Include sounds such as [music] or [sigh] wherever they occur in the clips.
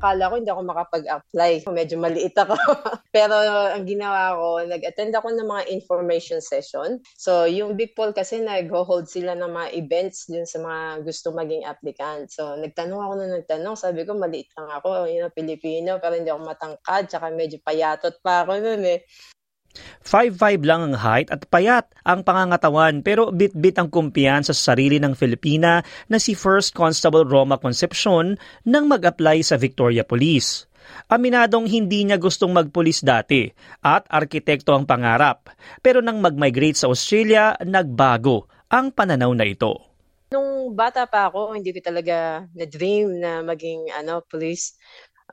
Akala ko hindi ako makapag-apply. Medyo maliit ako. [laughs] Pero ang ginawa ko, nag-attend ako ng mga information session. So, yung Big Paul kasi nag-hold sila ng mga events dun sa mga gusto maging applicant. So, nagtanong ako na nagtanong. Sabi ko, maliit lang ako. You know, Pilipino, pero hindi ako matangkad. Tsaka medyo payatot pa ako nun eh. 5'5 lang ang height at payat ang pangangatawan pero bit-bit ang kumpiyansa sa sarili ng Filipina na si First Constable Roma Concepcion nang mag-apply sa Victoria Police. Aminadong hindi niya gustong magpulis dati at arkitekto ang pangarap. Pero nang mag-migrate sa Australia, nagbago ang pananaw na ito. Nung bata pa ako, hindi ko talaga na-dream na maging ano, police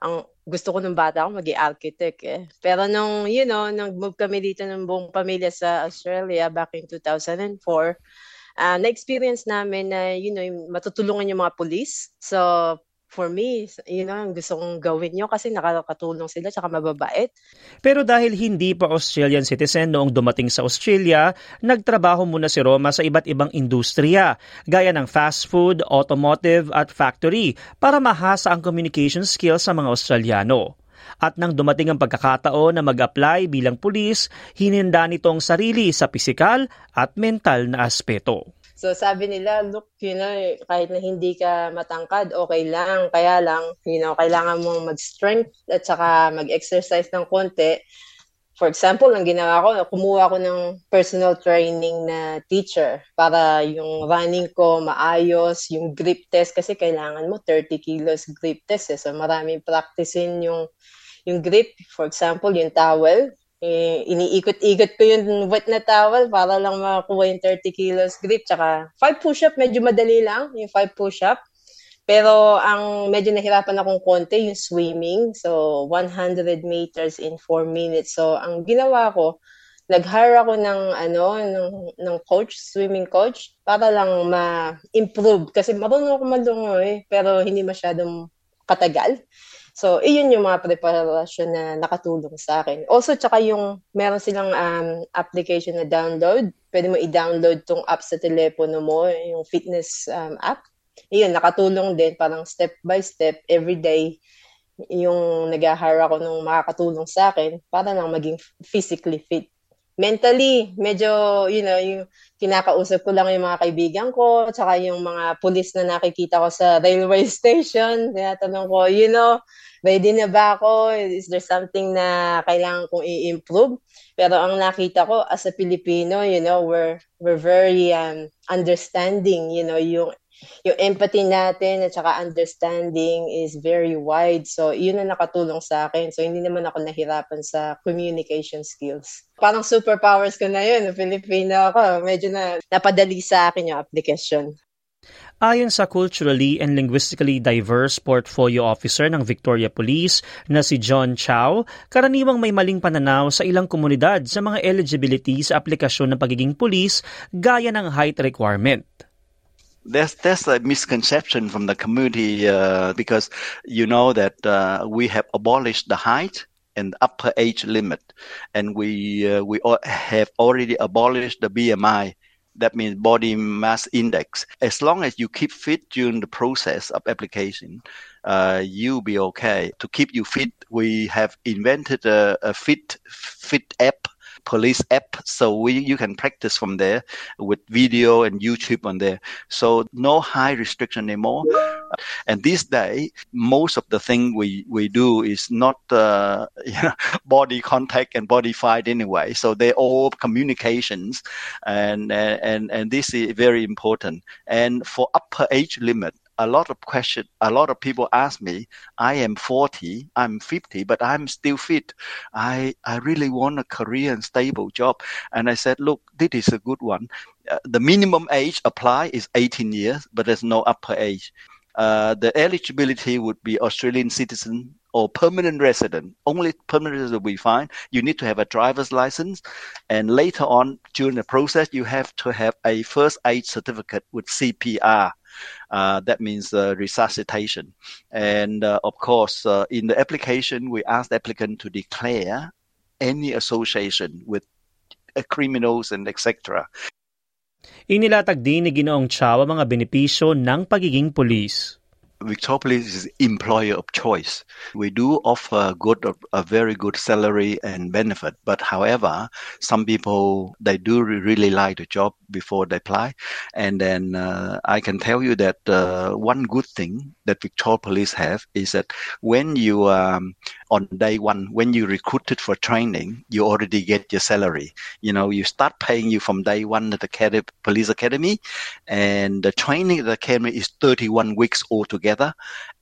ang gusto ko nung bata ako maging architect eh. Pero nung, you know, nung move kami dito ng buong pamilya sa Australia back in 2004, uh, na-experience namin na, you know, matutulungan yung mga police. So, for me, you know, gusto kong gawin nyo kasi nakakatulong sila tsaka mababait. Pero dahil hindi pa Australian citizen noong dumating sa Australia, nagtrabaho muna si Roma sa iba't ibang industriya, gaya ng fast food, automotive at factory para mahasa ang communication skills sa mga Australiano. At nang dumating ang pagkakataon na mag-apply bilang pulis, hininda nitong sarili sa pisikal at mental na aspeto. So sabi nila, look, you know, kahit na hindi ka matangkad, okay lang. Kaya lang, you know, kailangan mong mag-strength at saka mag-exercise ng konti. For example, ang ginawa ko, kumuha ko ng personal training na teacher para yung running ko maayos, yung grip test kasi kailangan mo 30 kilos grip test. Eh. So maraming practicein yung yung grip. For example, yung towel, eh, iniikot-ikot ko yung wet na towel para lang makakuha yung 30 kilos grip. Tsaka 5 push-up, medyo madali lang, yung 5 push-up. Pero ang medyo nahirapan akong konti, yung swimming. So, 100 meters in 4 minutes. So, ang ginawa ko, nag-hire ako ng, ano, ng, ng coach, swimming coach, para lang ma-improve. Kasi marunong ako malungo eh, pero hindi masyadong katagal. So, iyon yung mga preparasyon na nakatulong sa akin. Also, tsaka yung meron silang um, application na download. Pwede mo i-download tong app sa telepono mo, yung fitness um, app. Iyon, nakatulong din, parang step by step, every day, yung nag-hire ako nung makakatulong sa akin para lang maging physically fit mentally, medyo, you know, yung kinakausap ko lang yung mga kaibigan ko, tsaka yung mga pulis na nakikita ko sa railway [laughs] station. Tinatanong ko, you know, ready na ba ako? Is there something na kailangan kong i-improve? Pero ang nakita ko as a Filipino, you know, we're, we're very um, understanding, you know, yung yung empathy natin at saka understanding is very wide. So, yun ang nakatulong sa akin. So, hindi naman ako nahirapan sa communication skills. Parang superpowers ko na yun. Filipino ako. Medyo na napadali sa akin yung application. Ayon sa culturally and linguistically diverse portfolio officer ng Victoria Police na si John Chow, karaniwang may maling pananaw sa ilang komunidad sa mga eligibility sa aplikasyon ng pagiging pulis gaya ng height requirement. There's there's a misconception from the community uh, because you know that uh, we have abolished the height and upper age limit, and we uh, we have already abolished the BMI. That means body mass index. As long as you keep fit during the process of application, uh, you'll be okay. To keep you fit, we have invented a, a fit fit app police app so we you can practice from there with video and youtube on there. So no high restriction anymore. And this day most of the thing we we do is not uh, [laughs] you know, body contact and body fight anyway. So they're all communications and and and this is very important. And for upper age limit a lot of question a lot of people ask me i am 40 i'm 50 but i'm still fit i i really want a career and stable job and i said look this is a good one uh, the minimum age apply is 18 years but there's no upper age uh, the eligibility would be Australian citizen or permanent resident. Only permanent resident will be fine. You need to have a driver's license, and later on during the process, you have to have a first aid certificate with CPR. Uh, that means uh, resuscitation. And uh, of course, uh, in the application, we ask the applicant to declare any association with criminals and etc. Inilatag din ni Ginoong Chow mga benepisyo ng pagiging pulis. Victoria Police is employer of choice. We do offer good, a very good salary and benefit, but however, some people they do really like the job before they apply, and then uh, I can tell you that uh, one good thing that Victoria Police have is that when you um, on day one when you recruited for training, you already get your salary. You know, you start paying you from day one at the police academy, and the training at the academy is 31 weeks altogether.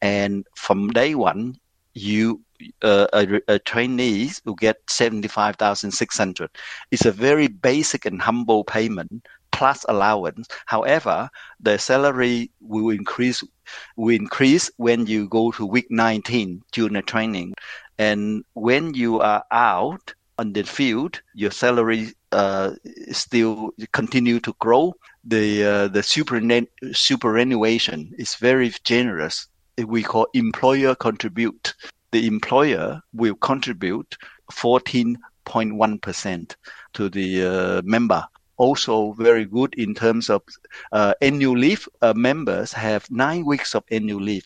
And from day one, you uh, a, a trainee will get 75,600. It's a very basic and humble payment plus allowance. However, the salary will increase will increase when you go to week 19 during the training. And when you are out on the field, your salary uh, still continue to grow. The uh, the super superannuation is very generous. We call employer contribute. The employer will contribute 14.1% to the uh, member also very good in terms of uh, annual leave. Uh, members have nine weeks of annual leave.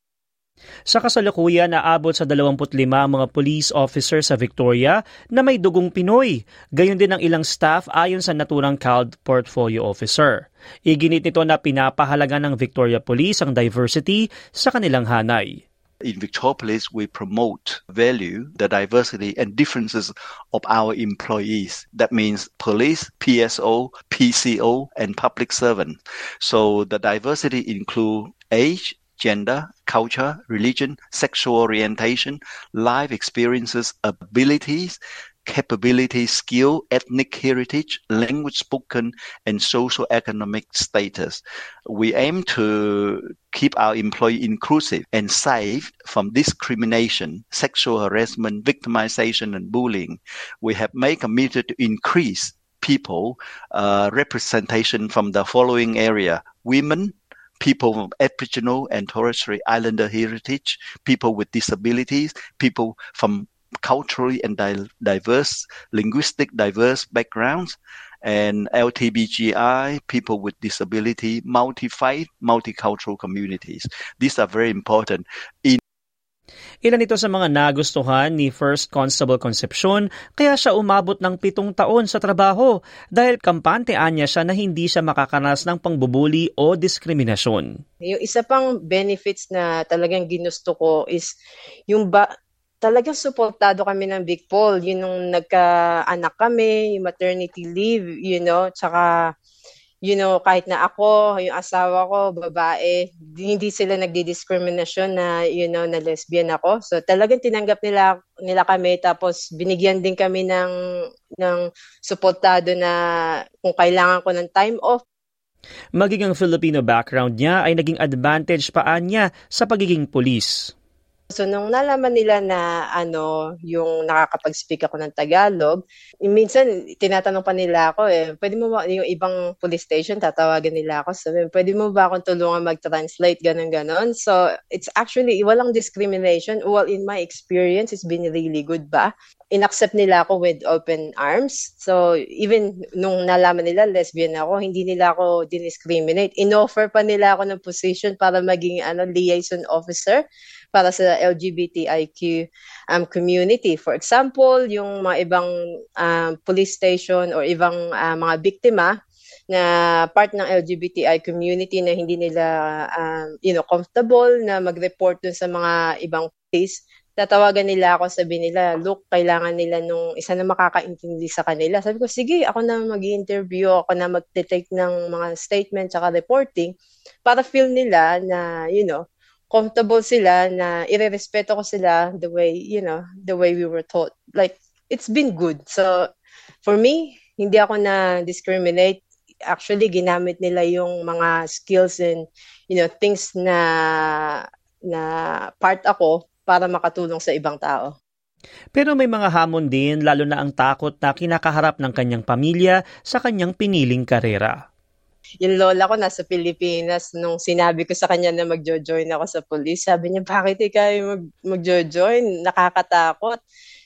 Sa kasalukuyan, naabot sa 25 ang mga police officer sa Victoria na may dugong Pinoy. Gayon din ang ilang staff ayon sa naturang CALD Portfolio Officer. Iginit nito na pinapahalaga ng Victoria Police ang diversity sa kanilang hanay. In Victropolis, we promote value, the diversity and differences of our employees. That means police, PSO, PCO, and public servant. So the diversity include age, gender, culture, religion, sexual orientation, life experiences, abilities, capability, skill, ethnic heritage, language spoken, and social economic status. We aim to keep our employee inclusive and safe from discrimination, sexual harassment, victimization, and bullying. We have made committed to increase people uh, representation from the following area women people of aboriginal and torres strait islander heritage people with disabilities people from culturally and di- diverse, linguistic diverse backgrounds, and LTBGI, people with disability, multi-faith, multicultural communities. These are very important. In Ilan ito sa mga nagustuhan ni First Constable Concepcion kaya siya umabot ng pitong taon sa trabaho dahil kampante anya siya na hindi siya makakanas ng pangbubuli o diskriminasyon. Yung isa pang benefits na talagang ginusto ko is yung ba talagang suportado kami ng Big Paul. Yun nung nagka-anak kami, yung maternity leave, you know, tsaka, you know, kahit na ako, yung asawa ko, babae, hindi sila nagdi-discrimination na, you know, na lesbian ako. So talagang tinanggap nila nila kami tapos binigyan din kami ng ng suportado na kung kailangan ko ng time off, Maging ang Filipino background niya ay naging advantage pa niya sa pagiging pulis. So nung nalaman nila na ano, yung nakakapag-speak ako ng Tagalog, minsan tinatanong pa nila ako eh, pwede mo ba yung ibang police station tatawagan nila ako, sabi, pwede mo ba akong tulungan mag-translate ganun ganon. So it's actually walang discrimination. Well, in my experience, it's been really good ba? inaccept nila ako with open arms. So, even nung nalaman nila lesbian ako, hindi nila ako discriminate. Inoffer pa nila ako ng position para maging ano liaison officer para sa LGBTIQ um, community. For example, yung mga ibang um, police station or ibang uh, mga biktima na part ng LGBTI community na hindi nila um, you know comfortable na mag-report dun sa mga ibang case tatawagan nila ako, sabi nila, look, kailangan nila nung isa na makakaintindi sa kanila. Sabi ko, sige, ako na mag interview ako na mag-take ng mga statement at reporting para feel nila na, you know, comfortable sila na irerespeto ko sila the way, you know, the way we were taught. Like, it's been good. So, for me, hindi ako na discriminate actually ginamit nila yung mga skills and you know things na na part ako para makatulong sa ibang tao. Pero may mga hamon din lalo na ang takot na kinakaharap ng kanyang pamilya sa kanyang piniling karera. Yung lola ko nasa Pilipinas nung sinabi ko sa kanya na magjo-join ako sa police. Sabi niya, bakit ikaw mag magjo-join? Nakakatakot.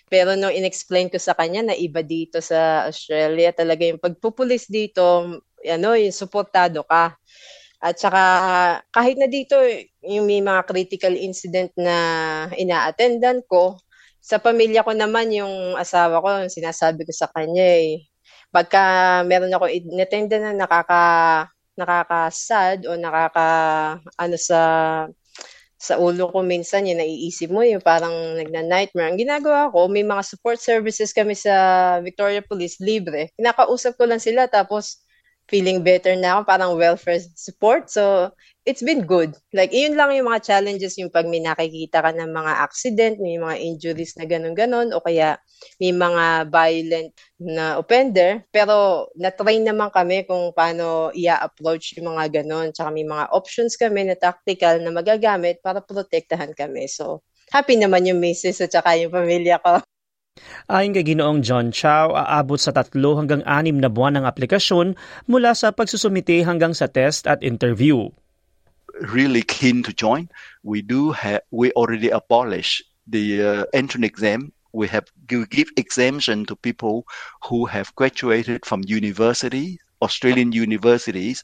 Pero nung inexplain ko sa kanya na iba dito sa Australia, talaga yung pagpupulis dito, ano, yung suportado ka. At saka kahit na dito yung may mga critical incident na ina-attendan ko, sa pamilya ko naman yung asawa ko, sinasabi ko sa kanya eh, pagka meron ako inattenda na nakaka nakaka-sad o nakaka ano sa sa ulo ko minsan yung naiisip mo yung parang nagna-nightmare. Ang ginagawa ko, may mga support services kami sa Victoria Police libre. Kinakausap ko lang sila tapos feeling better na ako, parang welfare support. So, it's been good. Like, yun lang yung mga challenges, yung pag may nakikita ka ng mga accident, may mga injuries na ganun-ganon, o kaya may mga violent na offender. Pero, na-train naman kami kung paano i-approach yung mga ganon. Tsaka may mga options kami na tactical na magagamit para protektahan kami. So, happy naman yung misis at saka yung pamilya ko. Ayon kay Ginoong John Chow, aabot sa tatlo hanggang anim na buwan ng aplikasyon mula sa pagsusumite hanggang sa test at interview. Really keen to join. We do have, we already abolished the uh, entrance exam. We have we give exemption to people who have graduated from university, Australian universities,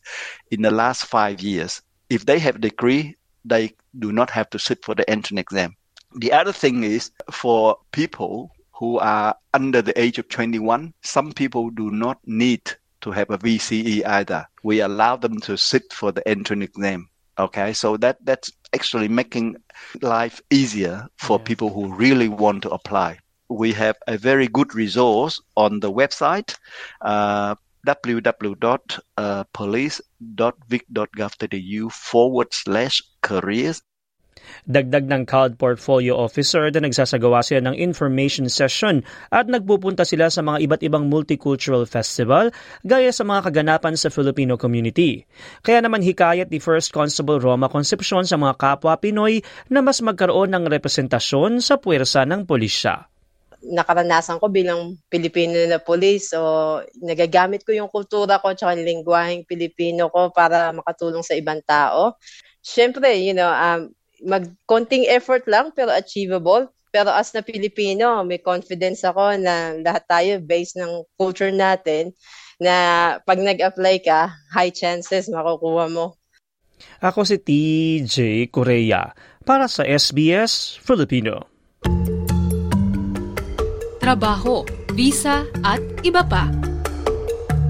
in the last five years. If they have degree, they do not have to sit for the entrance exam. The other thing is for people who are under the age of 21, some people do not need to have a VCE either. We allow them to sit for the entrance exam. Okay, so that that's actually making life easier for yes. people who really want to apply. We have a very good resource on the website. Uh, www.police.vic.gov.au forward slash careers Dagdag ng CALD Portfolio Officer na nagsasagawa sila ng information session at nagpupunta sila sa mga iba't ibang multicultural festival gaya sa mga kaganapan sa Filipino community. Kaya naman hikayat ni First Constable Roma Concepcion sa mga kapwa Pinoy na mas magkaroon ng representasyon sa puwersa ng pulisya nakaranasan ko bilang Pilipino na police. So, nagagamit ko yung kultura ko at yung lingwaheng Pilipino ko para makatulong sa ibang tao. Siyempre, you know, um, magkonting effort lang pero achievable. Pero as na Pilipino, may confidence ako na lahat tayo based ng culture natin na pag nag-apply ka, high chances makukuha mo. Ako si TJ Korea para sa SBS Filipino. Trabaho, visa at iba pa.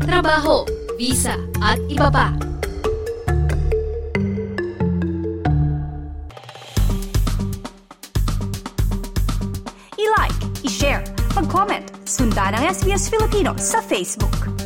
Trabaho, visa at iba pa. Ang SBS Filipino sa Facebook.